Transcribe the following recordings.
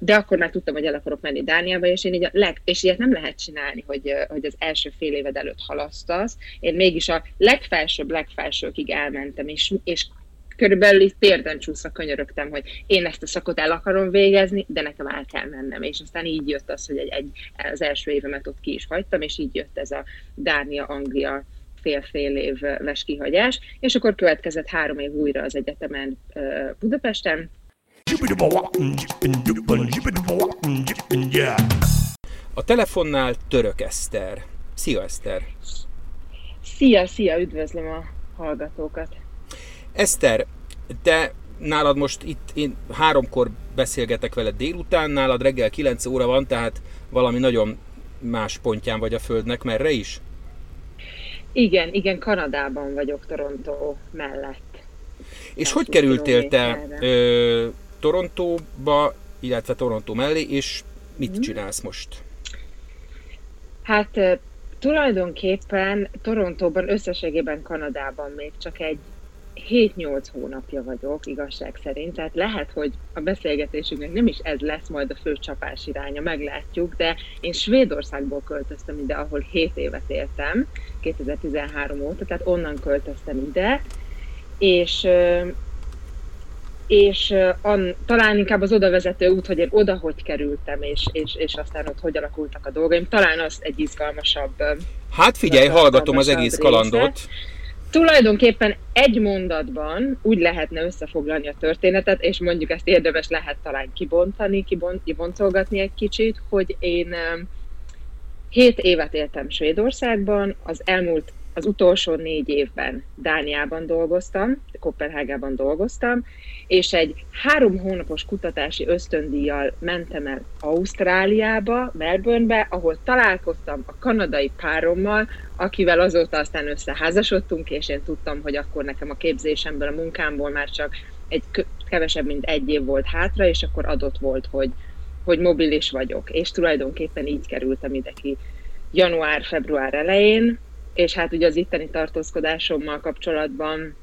de akkor már tudtam, hogy el akarok menni Dániába, és én így a leg, és ilyet nem lehet csinálni, hogy, hogy az első fél éved előtt halasztasz. Én mégis a legfelsőbb, legfelsőkig elmentem, és, és körülbelül itt térden csúszva könyörögtem, hogy én ezt a szakot el akarom végezni, de nekem el kell mennem. És aztán így jött az, hogy egy, egy, az első évemet ott ki is hagytam, és így jött ez a Dánia-Anglia fél-fél év veskihagyás, és akkor következett három év újra az egyetemen Budapesten. A telefonnál Török Eszter. Szia Eszter! Szia, szia, üdvözlöm a hallgatókat! Eszter, te nálad most itt én háromkor beszélgetek veled délután, nálad reggel 9 óra van, tehát valami nagyon más pontján vagy a Földnek, merre is? Igen, igen, Kanadában vagyok, Toronto mellett. És Tehát hogy kerültél te ö, Torontóba, illetve Torontó mellé, és mit hmm. csinálsz most? Hát tulajdonképpen Torontóban, összességében Kanadában még csak egy 7-8 hónapja vagyok, igazság szerint, tehát lehet, hogy a beszélgetésünknek nem is ez lesz majd a fő csapás iránya, meglátjuk, de én Svédországból költöztem ide, ahol 7 évet éltem, 2013 óta, tehát onnan költöztem ide, és és an, talán inkább az oda vezető út, hogy én oda hogy kerültem, és, és, és aztán ott hogy alakultak a dolgaim, talán az egy izgalmasabb. Hát figyelj, hallgatom az egész kalandot. Része. Tulajdonképpen egy mondatban úgy lehetne összefoglalni a történetet, és mondjuk ezt érdemes lehet talán kibontani, kibont, kiboncolgatni egy kicsit, hogy én hét évet éltem Svédországban, az elmúlt az utolsó négy évben Dániában dolgoztam, Kopenhágában dolgoztam, és egy három hónapos kutatási ösztöndíjjal mentem el Ausztráliába, Melbournebe, ahol találkoztam a kanadai párommal, akivel azóta aztán összeházasodtunk, és én tudtam, hogy akkor nekem a képzésemből, a munkámból már csak egy kevesebb, mint egy év volt hátra, és akkor adott volt, hogy, hogy mobilis vagyok. És tulajdonképpen így kerültem ide ki január-február elején, és hát ugye az itteni tartózkodásommal kapcsolatban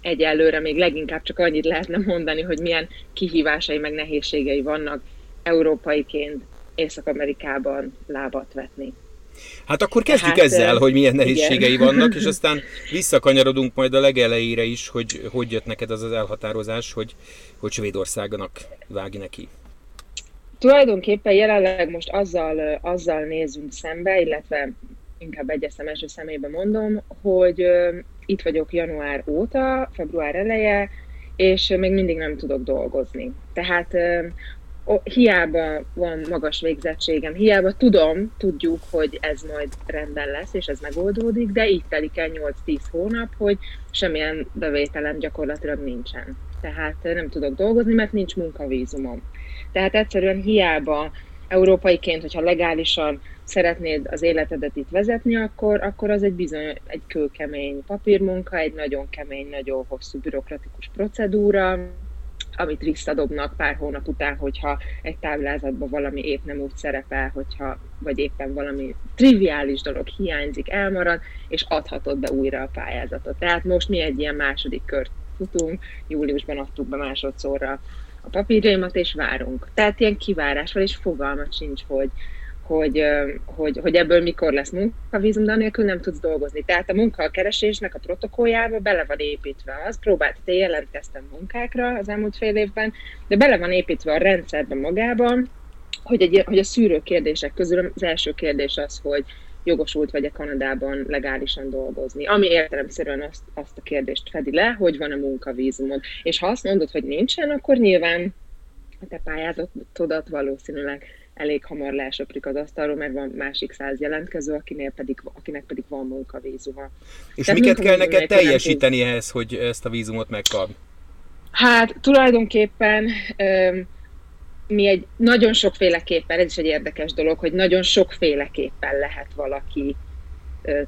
egyelőre még leginkább csak annyit lehetne mondani, hogy milyen kihívásai meg nehézségei vannak európaiként Észak-Amerikában lábat vetni. Hát akkor kezdjük hát, ezzel, hogy milyen nehézségei igen. vannak, és aztán visszakanyarodunk majd a legelejére is, hogy hogy jött neked az az elhatározás, hogy, hogy Svédországnak vágj neki. Tulajdonképpen jelenleg most azzal, azzal nézünk szembe, illetve inkább egyeztem első személyben mondom, hogy itt vagyok január óta, február eleje, és még mindig nem tudok dolgozni. Tehát hiába van magas végzettségem, hiába tudom, tudjuk, hogy ez majd rendben lesz, és ez megoldódik, de így telik el 8-10 hónap, hogy semmilyen bevételem gyakorlatilag nincsen. Tehát nem tudok dolgozni, mert nincs munkavízumom. Tehát egyszerűen hiába európaiként, hogyha legálisan szeretnéd az életedet itt vezetni, akkor, akkor az egy bizony egy kőkemény papírmunka, egy nagyon kemény, nagyon hosszú bürokratikus procedúra, amit visszadobnak pár hónap után, hogyha egy táblázatban valami épp nem úgy szerepel, hogyha, vagy éppen valami triviális dolog hiányzik, elmarad, és adhatod be újra a pályázatot. Tehát most mi egy ilyen második kört futunk, júliusban adtuk be másodszorra a papírjaimat, és várunk. Tehát ilyen kivárás van, és fogalmat sincs, hogy, hogy, hogy, hogy ebből mikor lesz munkavízum, de anélkül nem tudsz dolgozni. Tehát a munkakeresésnek a protokolljába bele van építve az, próbált, te jelentkeztem munkákra az elmúlt fél évben, de bele van építve a rendszerben magában, hogy, egy, hogy a szűrő kérdések közül az első kérdés az, hogy jogosult vagy-e Kanadában legálisan dolgozni. Ami értelemszerűen azt, azt a kérdést fedi le, hogy van a munkavízumod. És ha azt mondod, hogy nincsen, akkor nyilván a te pályázatodat valószínűleg elég hamar leesöprik az asztalról, mert van másik száz jelentkező, akinél pedig, akinek pedig van munkavízuma. És Tehát miket kell neked teljesíteni ehhez, hogy ezt a vízumot megkap? Hát tulajdonképpen mi egy nagyon sokféleképpen, ez is egy érdekes dolog, hogy nagyon sokféleképpen lehet valaki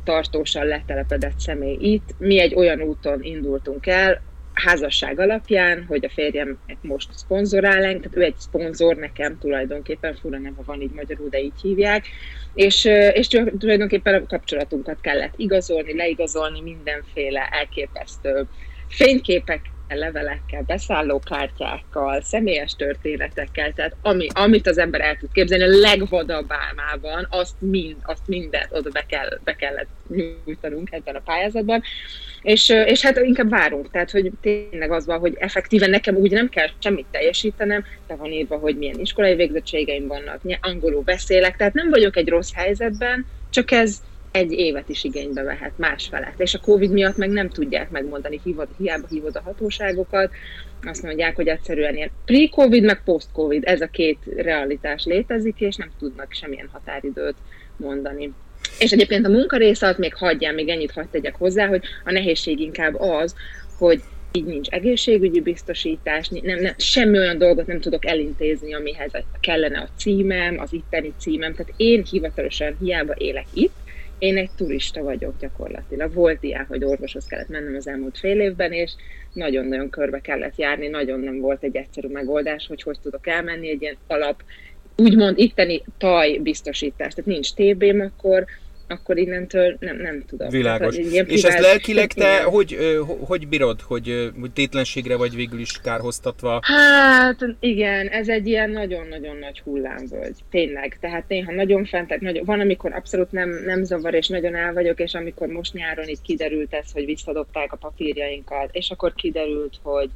tartósan letelepedett személy itt. Mi egy olyan úton indultunk el, házasság alapján, hogy a férjem most szponzorál tehát ő egy szponzor nekem tulajdonképpen, fura neve van így magyarul, de így hívják, és, és tulajdonképpen a kapcsolatunkat kellett igazolni, leigazolni, mindenféle elképesztő fényképek levelekkel, beszállókártyákkal, személyes történetekkel, tehát ami, amit az ember el tud képzelni, a legvadabb álmában, azt, mind, azt mindent oda be, kell, be kellett nyújtanunk ebben a pályázatban. És, és hát inkább várunk, tehát hogy tényleg az van, hogy effektíven nekem úgy nem kell semmit teljesítenem, de van írva, hogy milyen iskolai végzettségeim vannak, angolul beszélek, tehát nem vagyok egy rossz helyzetben, csak ez egy évet is igénybe vehet, másfelet. És a Covid miatt meg nem tudják megmondani, hívod, hiába hívod a hatóságokat, azt mondják, hogy egyszerűen ilyen pre-Covid, meg post-Covid, ez a két realitás létezik, és nem tudnak semmilyen határidőt mondani. És egyébként a munkarész alatt még hagyjál, még ennyit hagyd tegyek hozzá, hogy a nehézség inkább az, hogy így nincs egészségügyi biztosítás, nem, nem, semmi olyan dolgot nem tudok elintézni, amihez kellene a címem, az itteni címem. Tehát én hivatalosan hiába élek itt, én egy turista vagyok gyakorlatilag. Volt ilyen, hogy orvoshoz kellett mennem az elmúlt fél évben, és nagyon-nagyon körbe kellett járni, nagyon nem volt egy egyszerű megoldás, hogy hogy tudok elmenni egy ilyen alap, úgymond itteni taj biztosítás. Tehát nincs TB-m, akkor akkor innentől nem, nem tudom. Világos. Tehát, és ezt lelkileg te hogy, hogy bírod, hogy, hogy tétlenségre vagy végül is kárhoztatva? Hát igen, ez egy ilyen nagyon-nagyon nagy hullámvölgy. Tényleg. Tehát néha nagyon fent, nagyon, van, amikor abszolút nem, nem zavar, és nagyon el vagyok, és amikor most nyáron itt kiderült ez, hogy visszadobták a papírjainkat, és akkor kiderült, hogy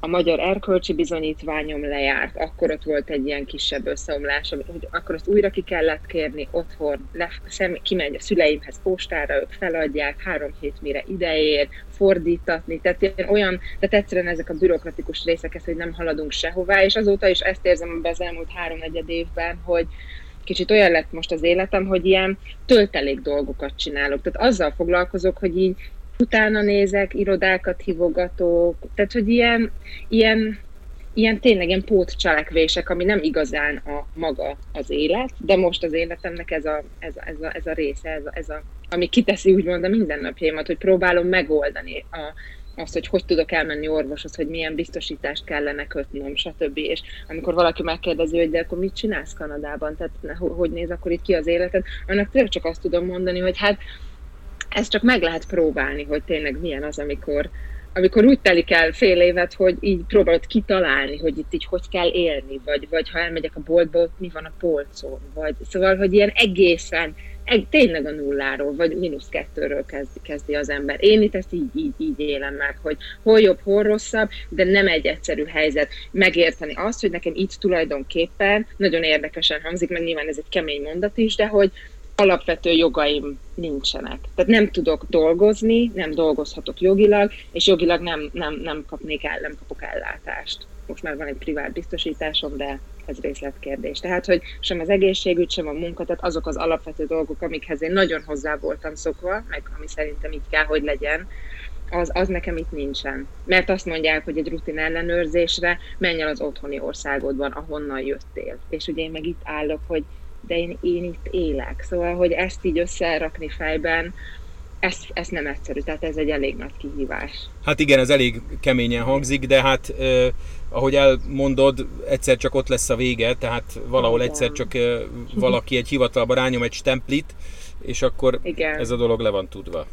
a magyar erkölcsi bizonyítványom lejárt, akkor ott volt egy ilyen kisebb összeomlás, hogy akkor azt újra ki kellett kérni otthon, le, szem, kimegy a szüleimhez postára, ők feladják, három hét mire ideér, fordítatni, tehát ilyen olyan, tehát egyszerűen ezek a bürokratikus részek, ez, hogy nem haladunk sehová, és azóta is ezt érzem az elmúlt három-negyed évben, hogy, kicsit olyan lett most az életem, hogy ilyen töltelék dolgokat csinálok. Tehát azzal foglalkozok, hogy így utána nézek, irodákat hívogatok, tehát hogy ilyen, ilyen, ilyen tényleg ilyen pótcselekvések, ami nem igazán a maga az élet, de most az életemnek ez a, ez a, ez a, ez a része, ez a, ez a, ami kiteszi úgymond a mindennapjaimat, hogy próbálom megoldani a, azt, hogy hogy tudok elmenni orvoshoz, hogy milyen biztosítást kellene kötnöm, stb. És amikor valaki megkérdezi, hogy de akkor mit csinálsz Kanadában, tehát hogy néz akkor itt ki az életed, annak tényleg csak azt tudom mondani, hogy hát ezt csak meg lehet próbálni, hogy tényleg milyen az, amikor, amikor úgy telik el fél évet, hogy így próbálod kitalálni, hogy itt így hogy kell élni, vagy, vagy ha elmegyek a boltba, ott mi van a polcon, vagy szóval, hogy ilyen egészen, egy, tényleg a nulláról, vagy mínusz kettőről kezdi, kezdi az ember. Én itt ezt így, így, így élem meg, hogy hol jobb, hol rosszabb, de nem egy egyszerű helyzet megérteni azt, hogy nekem itt tulajdonképpen nagyon érdekesen hangzik, meg nyilván ez egy kemény mondat is, de hogy, alapvető jogaim nincsenek. Tehát nem tudok dolgozni, nem dolgozhatok jogilag, és jogilag nem, nem, nem kapnék el, nem kapok ellátást. Most már van egy privát biztosításom, de ez részletkérdés. Tehát, hogy sem az egészségügy, sem a munka, tehát azok az alapvető dolgok, amikhez én nagyon hozzá voltam szokva, meg ami szerintem így kell, hogy legyen, az, az nekem itt nincsen. Mert azt mondják, hogy egy rutin ellenőrzésre menj el az otthoni országodban, ahonnan jöttél. És ugye én meg itt állok, hogy de én, én itt élek. Szóval, hogy ezt így összerakni fejben, ez, ez nem egyszerű, tehát ez egy elég nagy kihívás. Hát igen, ez elég keményen hangzik, de hát eh, ahogy elmondod, egyszer csak ott lesz a vége, tehát valahol igen. egyszer csak eh, valaki egy hivatalba rányom egy stemplit, és akkor igen. ez a dolog le van tudva.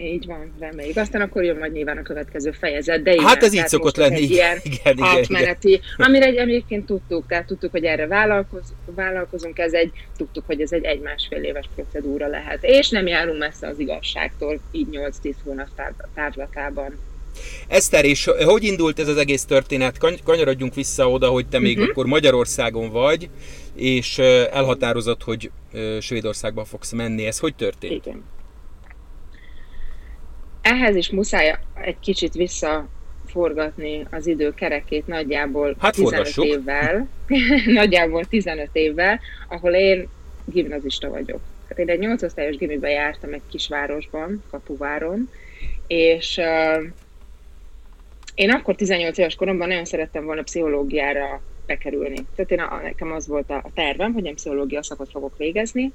Így van, reméljük. Aztán akkor jön majd nyilván a következő fejezet. De igen, hát ez így szokott lenni. Egy ilyen igen, átmeneti, igen, igen. amire egyébként tudtuk, tehát tudtuk, hogy erre vállalkoz, vállalkozunk, ez egy, tudtuk, hogy ez egy egy-másfél éves procedúra lehet. És nem járunk messze az igazságtól, így 8-10 hónap távlatában. Eszter, és hogy indult ez az egész történet? Kanyarodjunk vissza oda, hogy te még uh-huh. akkor Magyarországon vagy, és elhatározott, hogy Svédországba fogsz menni. Ez hogy történt? Igen ehhez is muszáj egy kicsit visszaforgatni az idő kerekét nagyjából hát 15 forgassuk. évvel, nagyjából 15 évvel, ahol én gimnazista vagyok. Hát én egy 8 osztályos gimibe jártam egy kisvárosban, Kapuváron, és uh, én akkor 18 éves koromban nagyon szerettem volna pszichológiára bekerülni. Tehát én a, nekem az volt a, tervem, hogy én pszichológia szakot fogok végezni,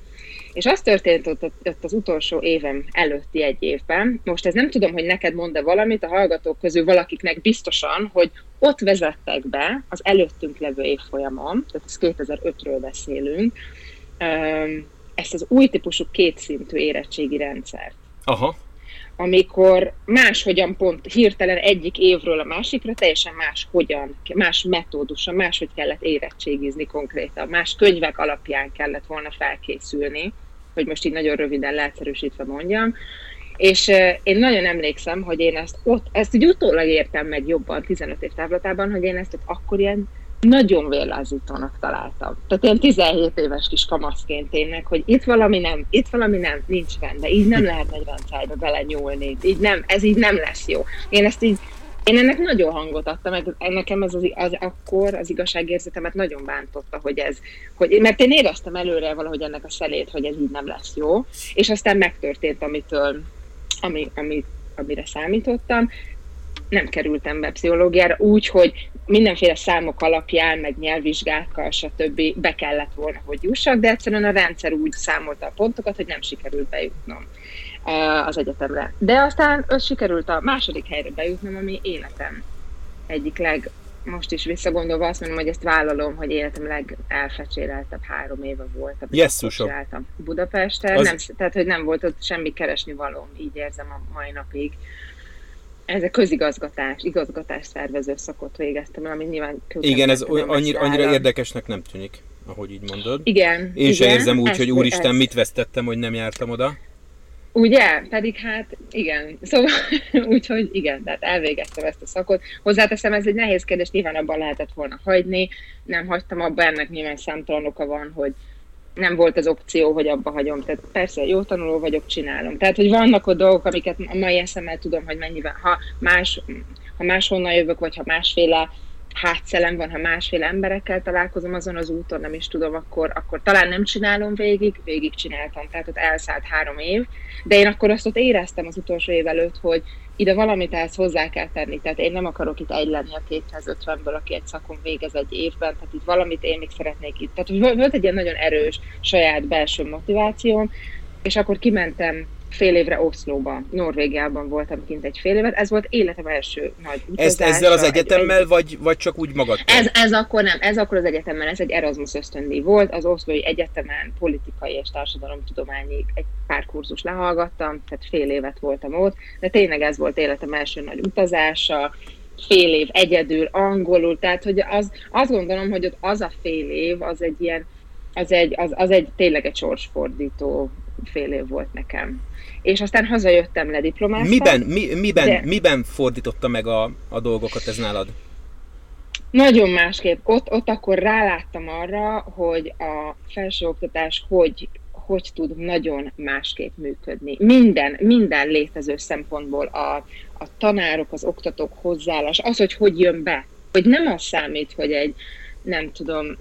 és az történt ott, ott az utolsó évem előtti egy évben, most ez nem tudom, hogy neked mond-e valamit, a hallgatók közül valakiknek biztosan, hogy ott vezettek be az előttünk levő évfolyamon, tehát ez 2005-ről beszélünk, ezt az új típusú kétszintű érettségi rendszert. Aha amikor máshogyan pont hirtelen egyik évről a másikra teljesen más hogyan, más metódusan, máshogy kellett érettségizni konkrétan, más könyvek alapján kellett volna felkészülni, hogy most így nagyon röviden leegyszerűsítve mondjam. És én nagyon emlékszem, hogy én ezt ott, ezt így utólag értem meg jobban 15 év távlatában, hogy én ezt ott akkor ilyen nagyon vérlázítónak találtam. Tehát ilyen 17 éves kis kamaszként tényleg, hogy itt valami nem, itt valami nem, nincs benne, így nem lehet egy rendszerbe belenyúlni, így nem, ez így nem lesz jó. Én ezt így, én ennek nagyon hangot adtam, meg nekem ez az, az akkor az igazságérzetemet nagyon bántotta, hogy ez, hogy, mert én éreztem előre valahogy ennek a szelét, hogy ez így nem lesz jó, és aztán megtörtént, amitől, ami, ami, amire számítottam, nem kerültem be pszichológiára úgy, hogy mindenféle számok alapján, meg nyelvvizsgákkal, stb. be kellett volna, hogy jussak, de egyszerűen a rendszer úgy számolta a pontokat, hogy nem sikerült bejutnom az egyetemre. De aztán az sikerült a második helyre bejutnom, ami életem egyik leg, most is visszagondolva azt mondom, hogy ezt vállalom, hogy életem legelfecséreltebb három éve volt, yes, Budapesten. Az... Nem, tehát, hogy nem volt ott semmi keresni valóm, így érzem a mai napig ez a közigazgatás, igazgatás szervező szakot végeztem ami nyilván Igen, ez annyira, annyira érdekesnek nem tűnik, ahogy így mondod. Igen. Én igen, sem érzem úgy, hogy úristen, ez. mit vesztettem, hogy nem jártam oda. Ugye? Pedig hát igen. Szóval úgyhogy igen, tehát elvégeztem ezt a szakot. Hozzáteszem, ez egy nehéz kérdés, nyilván abban lehetett volna hagyni. Nem hagytam abba, ennek nyilván számtalan oka van, hogy nem volt az opció, hogy abba hagyom. Tehát persze, jó tanuló vagyok, csinálom. Tehát, hogy vannak ott dolgok, amiket a mai eszemmel tudom, hogy mennyivel, ha, más, ha máshonnan jövök, vagy ha másféle hátszelem van, ha másféle emberekkel találkozom azon az úton, nem is tudom, akkor, akkor talán nem csinálom végig, végig csináltam, tehát ott elszállt három év, de én akkor azt ott éreztem az utolsó év előtt, hogy ide valamit ehhez hozzá kell tenni, tehát én nem akarok itt egy lenni a 250-ből, aki egy szakon végez egy évben, tehát itt valamit én még szeretnék itt. Tehát volt egy ilyen nagyon erős saját belső motivációm, és akkor kimentem fél évre Oszlóba, Norvégiában voltam kint egy fél évet, ez volt életem első nagy utazása. Ezt ezzel az egyetemmel, egy, vagy, vagy csak úgy magad? Ez, ez akkor nem, ez akkor az egyetemmel, ez egy Erasmus ösztöndíj volt, az Oszlói Egyetemen politikai és társadalomtudományi egy pár kurzus lehallgattam, tehát fél évet voltam ott, de tényleg ez volt életem első nagy utazása, fél év egyedül, angolul, tehát hogy az, azt gondolom, hogy ott az a fél év, az egy ilyen, az egy, az, az egy tényleg egy sorsfordító fél év volt nekem és aztán hazajöttem lediplomáztam. Miben, mi, miben, de... miben fordította meg a, a dolgokat ez nálad? Nagyon másképp. Ott, ott akkor ráláttam arra, hogy a felsőoktatás hogy, hogy tud nagyon másképp működni. Minden, minden létező szempontból a, a tanárok, az oktatók hozzáállás, az, hogy hogy jön be. Hogy nem az számít, hogy egy, nem tudom,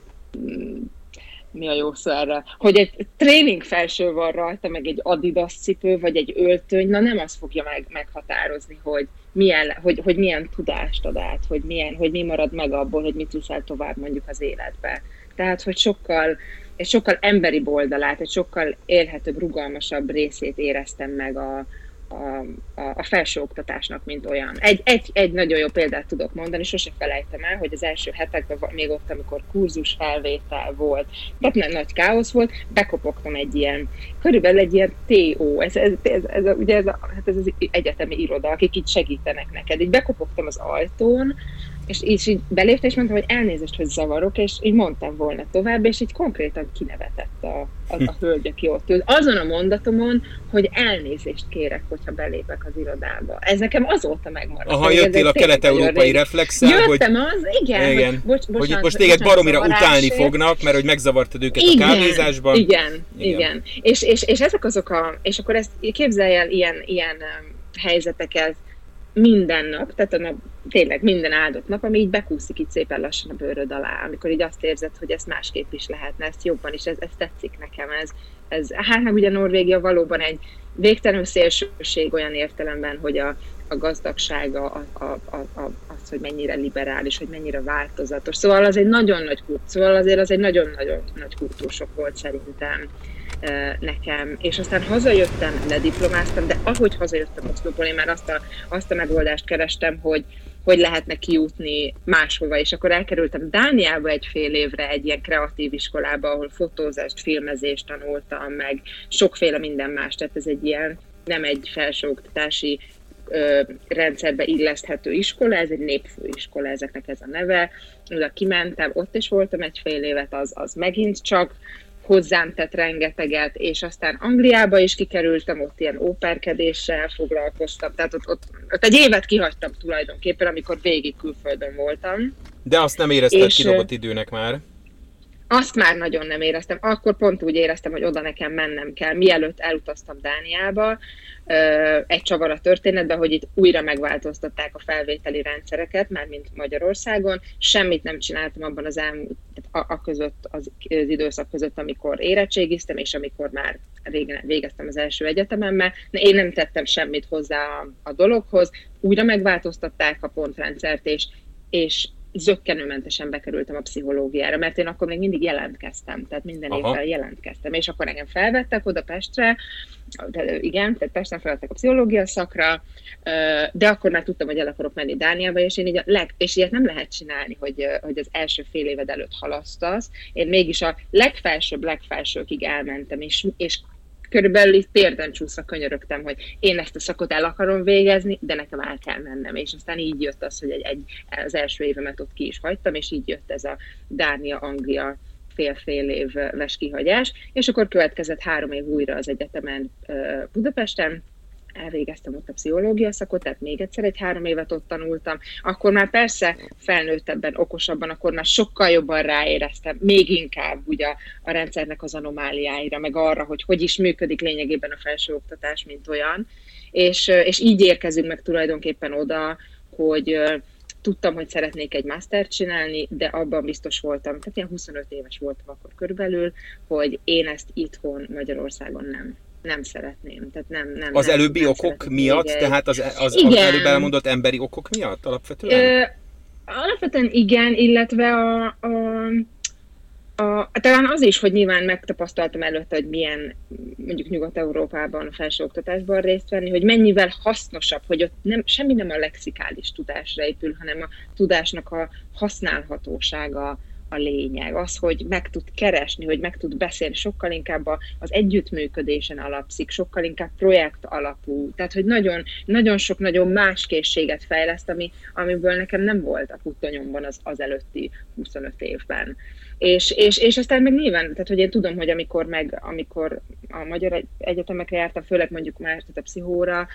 mi a jó szó erre, hogy egy tréning felső van rajta, meg egy Adidas cipő, vagy egy öltöny, na nem az fogja meg, meghatározni, hogy milyen, hogy, hogy milyen tudást ad át, hogy, milyen, hogy mi marad meg abból, hogy mit viszel tovább mondjuk az életbe. Tehát, hogy sokkal, egy sokkal emberi boldalát, egy sokkal élhetőbb, rugalmasabb részét éreztem meg a, a, a, a felsőoktatásnak, mint olyan. Egy, egy, egy nagyon jó példát tudok mondani, sose felejtem el, hogy az első hetekben, még ott, amikor kurzus felvétel volt, tehát nem nagy káosz volt, bekopogtam egy ilyen, körülbelül egy ilyen TO, ez, ez, ez, ez, ugye ez, a, hát ez az egyetemi iroda, akik itt segítenek neked. Így bekopogtam az ajtón, és így, így belépte, és mondtam, hogy elnézést, hogy zavarok, és így mondtam volna tovább, és így konkrétan kinevetett a, a, a hölgy, aki ott ült. Azon a mondatomon, hogy elnézést kérek, hogyha belépek az irodába. Ez nekem azóta megmaradt. Aha, jöttél a kelet-európai reflexel, Jöttem hogy... az, igen. igen. Hogy, bocs, bocsánat, hogy most téged baromira utálni fognak, mert hogy megzavartad őket igen, a kávézásban. Igen, igen. igen. És, és, és ezek azok a, és akkor ezt képzelj el ilyen, ilyen helyzeteket, minden nap, tehát a nap, tényleg minden áldott nap, ami így bekúszik itt szépen lassan a bőröd alá, amikor így azt érzed, hogy ezt másképp is lehetne, ezt jobban is, ez, ez tetszik nekem, ez, ez, hát meg ugye Norvégia valóban egy végtelenül szélsőség olyan értelemben, hogy a, a gazdagsága, a, a, a, a, az, hogy mennyire liberális, hogy mennyire változatos. Szóval az egy nagyon nagy kult, szóval azért az egy nagyon-nagyon nagy kultúrsok volt szerintem nekem, és aztán hazajöttem, lediplomáztam, de ahogy hazajöttem Oszlóból, én már azt a, azt a megoldást kerestem, hogy hogy lehetne kijutni máshova, és akkor elkerültem Dániába egy fél évre egy ilyen kreatív iskolába, ahol fotózást, filmezést tanultam, meg sokféle minden más, tehát ez egy ilyen nem egy felsőoktatási rendszerbe illeszthető iskola, ez egy népfőiskola, ezeknek ez a neve. Oda kimentem, ott is voltam egy fél évet, az, az megint csak hozzám tett rengeteget, és aztán Angliába is kikerültem, ott ilyen óperkedéssel foglalkoztam, tehát ott, ott, ott egy évet kihagytam tulajdonképpen, amikor végig külföldön voltam. De azt nem érezted és, kidobott időnek már? Azt már nagyon nem éreztem. Akkor pont úgy éreztem, hogy oda nekem mennem kell. Mielőtt elutaztam Dániába, egy csavar a történetben, hogy itt újra megváltoztatták a felvételi rendszereket, már mint Magyarországon. Semmit nem csináltam abban az elmúlt, a, a között, az, az időszak között, amikor érettségiztem, és amikor már régen végeztem az első egyetememmel. Én nem tettem semmit hozzá a, a dologhoz. Újra megváltoztatták a pontrendszert, és, és zöggenőmentesen bekerültem a pszichológiára, mert én akkor még mindig jelentkeztem, tehát minden Aha. évvel jelentkeztem, és akkor engem felvettek oda Pestre, de igen, tehát Pesten felvettek a pszichológia szakra, de akkor már tudtam, hogy el akarok menni Dániába, és én így a leg, és ilyet nem lehet csinálni, hogy, hogy az első fél éved előtt halasztasz. Én mégis a legfelsőbb, legfelsőkig elmentem, és, és körülbelül itt térden csúszva könyörögtem, hogy én ezt a szakot el akarom végezni, de nekem el kell mennem. És aztán így jött az, hogy egy, egy, az első évemet ott ki is hagytam, és így jött ez a Dánia-Anglia fél-fél éves kihagyás, és akkor következett három év újra az egyetemen Budapesten, elvégeztem ott a pszichológia szakot, tehát még egyszer egy három évet ott tanultam, akkor már persze felnőttebben, okosabban, akkor már sokkal jobban ráéreztem, még inkább ugye a, rendszernek az anomáliáira, meg arra, hogy hogy is működik lényegében a felsőoktatás, mint olyan. És, és így érkezünk meg tulajdonképpen oda, hogy tudtam, hogy szeretnék egy mastert csinálni, de abban biztos voltam, tehát ilyen 25 éves voltam akkor körülbelül, hogy én ezt itthon Magyarországon nem nem szeretném. Tehát nem, nem, az nem, előbbi nem okok miatt, egy... tehát az, az, az előbb elmondott emberi okok miatt alapvetően? Ö, alapvetően igen, illetve a, a, a, talán az is, hogy nyilván megtapasztaltam előtte, hogy milyen mondjuk Nyugat-Európában a felsőoktatásban részt venni, hogy mennyivel hasznosabb, hogy ott nem, semmi nem a lexikális tudásra épül, hanem a tudásnak a használhatósága, a lényeg, az, hogy meg tud keresni, hogy meg tud beszélni, sokkal inkább az együttműködésen alapszik, sokkal inkább projekt alapú, tehát hogy nagyon, nagyon sok nagyon más készséget fejleszt, ami, amiből nekem nem volt a futonyomban az, az előtti 25 évben. És, és, és aztán meg nyilván, tehát hogy én tudom, hogy amikor meg, amikor a magyar egyetemekre jártam, főleg mondjuk már tehát a pszichóra,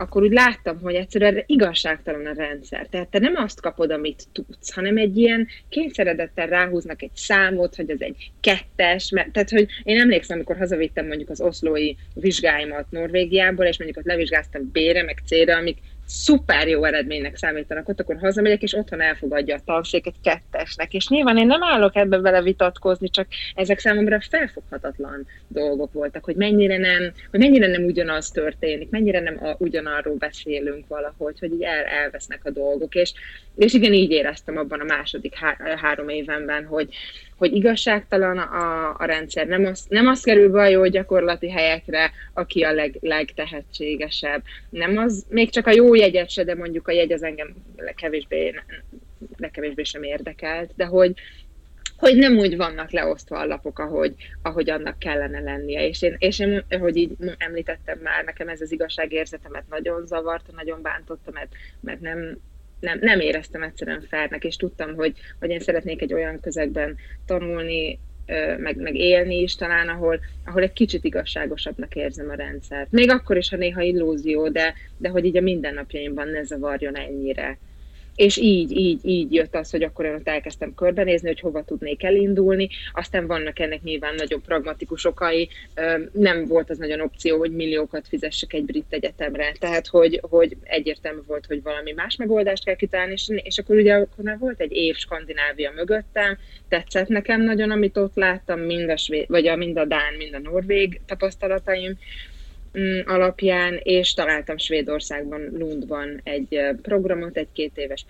akkor úgy láttam, hogy egyszerűen igazságtalan a rendszer. Tehát te nem azt kapod, amit tudsz, hanem egy ilyen kényszeredettel ráhúznak egy számot, hogy az egy kettes, mert, tehát hogy én emlékszem, amikor hazavittem mondjuk az oszlói vizsgáimat Norvégiából, és mondjuk ott levizsgáztam B-re, meg C-re, amik szuper jó eredménynek számítanak ott, akkor hazamegyek, és otthon elfogadja a tanszék egy kettesnek. És nyilván én nem állok ebbe vele vitatkozni, csak ezek számomra felfoghatatlan dolgok voltak, hogy mennyire nem, hogy mennyire nem ugyanaz történik, mennyire nem a, ugyanarról beszélünk valahogy, hogy így el, elvesznek a dolgok. És, és igen, így éreztem abban a második há, három évenben, hogy, hogy igazságtalan a, a rendszer, nem az, nem az kerül be a jó gyakorlati helyekre, aki a leg, legtehetségesebb. Nem az, még csak a jó jegyet se, de mondjuk a jegy az engem legkevésbé, legkevésbé sem érdekelt, de hogy, hogy nem úgy vannak leosztva a lapok, ahogy, ahogy annak kellene lennie. És én, és én, hogy így említettem már, nekem ez az igazságérzetemet nagyon zavarta, nagyon bántotta, mert, mert nem, nem, nem éreztem egyszerűen felnek, és tudtam, hogy, hogy én szeretnék egy olyan közegben tanulni, meg, meg élni is talán, ahol, ahol egy kicsit igazságosabbnak érzem a rendszert. Még akkor is, ha néha illúzió, de, de hogy így a mindennapjaimban ne zavarjon ennyire és így, így, így jött az, hogy akkor én ott elkezdtem körbenézni, hogy hova tudnék elindulni, aztán vannak ennek nyilván nagyon pragmatikus okai, nem volt az nagyon opció, hogy milliókat fizessek egy brit egyetemre, tehát hogy, hogy egyértelmű volt, hogy valami más megoldást kell kitalálni, és, és akkor ugye akkor már volt egy év Skandinávia mögöttem, tetszett nekem nagyon, amit ott láttam, mind a, svéd, vagy a, mind a Dán, mind a Norvég tapasztalataim, alapján, és találtam Svédországban, Lundban egy programot, egy két éves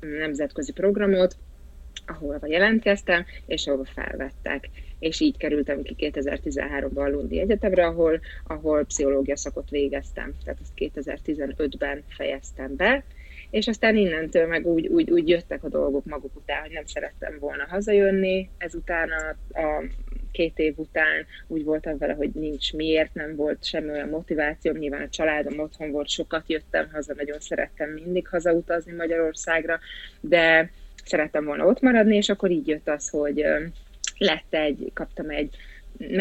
nemzetközi programot, ahol jelentkeztem, és ahol felvettek. És így kerültem ki 2013-ban a Lundi Egyetemre, ahol, ahol pszichológia szakot végeztem. Tehát ezt 2015-ben fejeztem be, és aztán innentől meg úgy, úgy, úgy jöttek a dolgok maguk után, hogy nem szerettem volna hazajönni, ezután a, a két év után úgy voltam vele, hogy nincs miért, nem volt semmi olyan motivációm, nyilván a családom otthon volt, sokat jöttem haza, nagyon szerettem mindig hazautazni Magyarországra, de szerettem volna ott maradni, és akkor így jött az, hogy lett egy, kaptam egy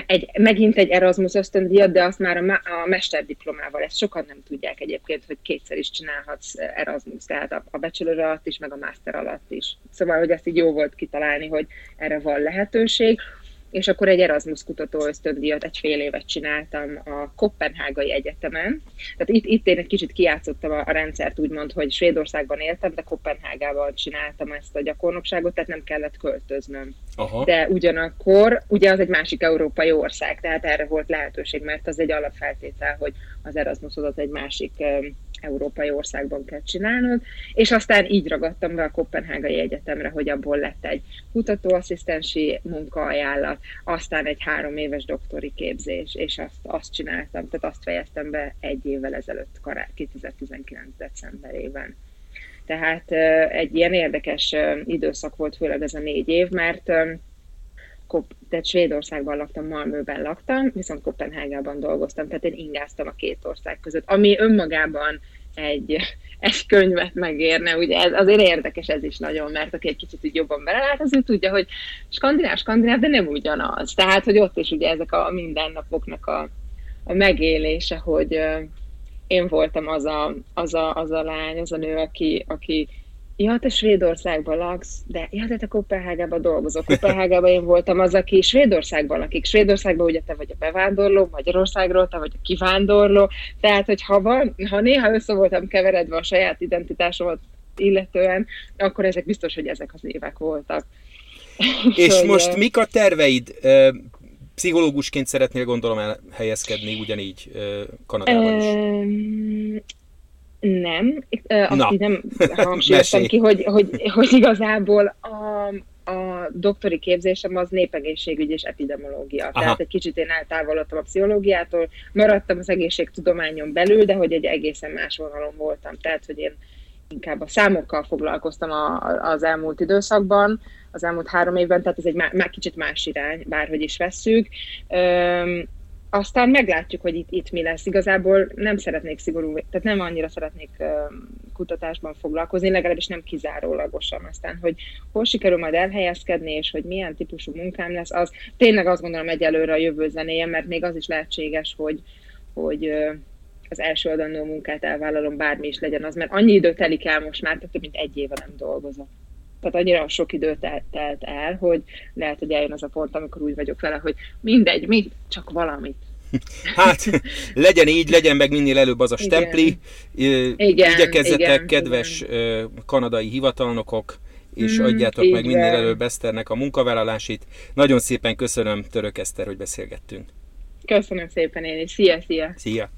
egy, megint egy Erasmus ösztöndíjat, de azt már a, a mesterdiplomával, ezt sokan nem tudják egyébként, hogy kétszer is csinálhatsz Erasmus, tehát a, a bachelor alatt is, meg a master alatt is. Szóval, hogy ezt így jó volt kitalálni, hogy erre van lehetőség és akkor egy Erasmus kutató ösztöndíjat egy fél évet csináltam a Kopenhágai Egyetemen. Tehát itt, itt én egy kicsit kiátszottam a, a rendszert, úgymond, hogy Svédországban éltem, de Kopenhágában csináltam ezt a gyakornokságot, tehát nem kellett költöznöm. Aha. De ugyanakkor, ugye az egy másik európai ország, tehát erre volt lehetőség, mert az egy alapfeltétel, hogy az Erasmusodat egy másik európai országban kell csinálnod, és aztán így ragadtam be a Kopenhágai Egyetemre, hogy abból lett egy kutatóasszisztensi munkaajánlat, aztán egy három éves doktori képzés, és azt, azt csináltam, tehát azt fejeztem be egy évvel ezelőtt, 2019. decemberében. Tehát egy ilyen érdekes időszak volt, főleg ez a négy év, mert tehát Svédországban laktam, Malmöben laktam, viszont Kopenhágában dolgoztam, tehát én ingáztam a két ország között, ami önmagában egy, egy könyvet megérne, ugye ez azért érdekes ez is nagyon, mert aki egy kicsit úgy jobban belelát, az ő tudja, hogy skandináv, skandináv, de nem ugyanaz. Tehát, hogy ott is ugye ezek a mindennapoknak a, a megélése, hogy én voltam az a, az, a, az a lány, az a nő, aki, aki Ja, te Svédországban laksz, de ja, te, te Kopenhágában dolgozol. Kopenhágában én voltam az, aki Svédországban lakik. Svédországban ugye te vagy a bevándorló, Magyarországról te vagy a kivándorló. Tehát, hogy ha, van, ha néha össze voltam keveredve a saját identitásomat illetően, akkor ezek biztos, hogy ezek az évek voltak. És hogy, most mik a terveid? Pszichológusként szeretnél gondolom elhelyezkedni ugyanígy Kanadában is. Nem, azt Na. nem hangsúlyoztam ki, hogy, hogy, hogy igazából a, a doktori képzésem az népegészségügy és epidemiológia. Aha. Tehát egy kicsit én eltávolodtam a pszichológiától, maradtam az egészségtudományon belül, de hogy egy egészen más vonalon voltam. Tehát, hogy én inkább a számokkal foglalkoztam a, az elmúlt időszakban, az elmúlt három évben, tehát ez egy má, má, kicsit más irány, bárhogy is vesszük. Üm, aztán meglátjuk, hogy itt, itt mi lesz. Igazából nem szeretnék szigorú, tehát nem annyira szeretnék kutatásban foglalkozni, legalábbis nem kizárólagosan. Aztán, hogy hol sikerül majd elhelyezkedni, és hogy milyen típusú munkám lesz, az tényleg azt gondolom egyelőre a jövő zenéje, mert még az is lehetséges, hogy, hogy az első adandó munkát elvállalom, bármi is legyen az, mert annyi idő telik el most már, tehát több mint egy éve nem dolgozom tehát annyira sok idő telt, telt el, hogy lehet, hogy eljön az a pont, amikor úgy vagyok vele, hogy mindegy, mi, csak valamit. Hát, legyen így, legyen meg minél előbb az a stempli. Igen. Igyekezzetek, igen, kedves igen. kanadai hivatalnokok, és mm, adjátok meg minél előbb Eszternek a munkavállalásét. Nagyon szépen köszönöm, Török Eszter, hogy beszélgettünk. Köszönöm szépen én is. Szia, szia! Szia!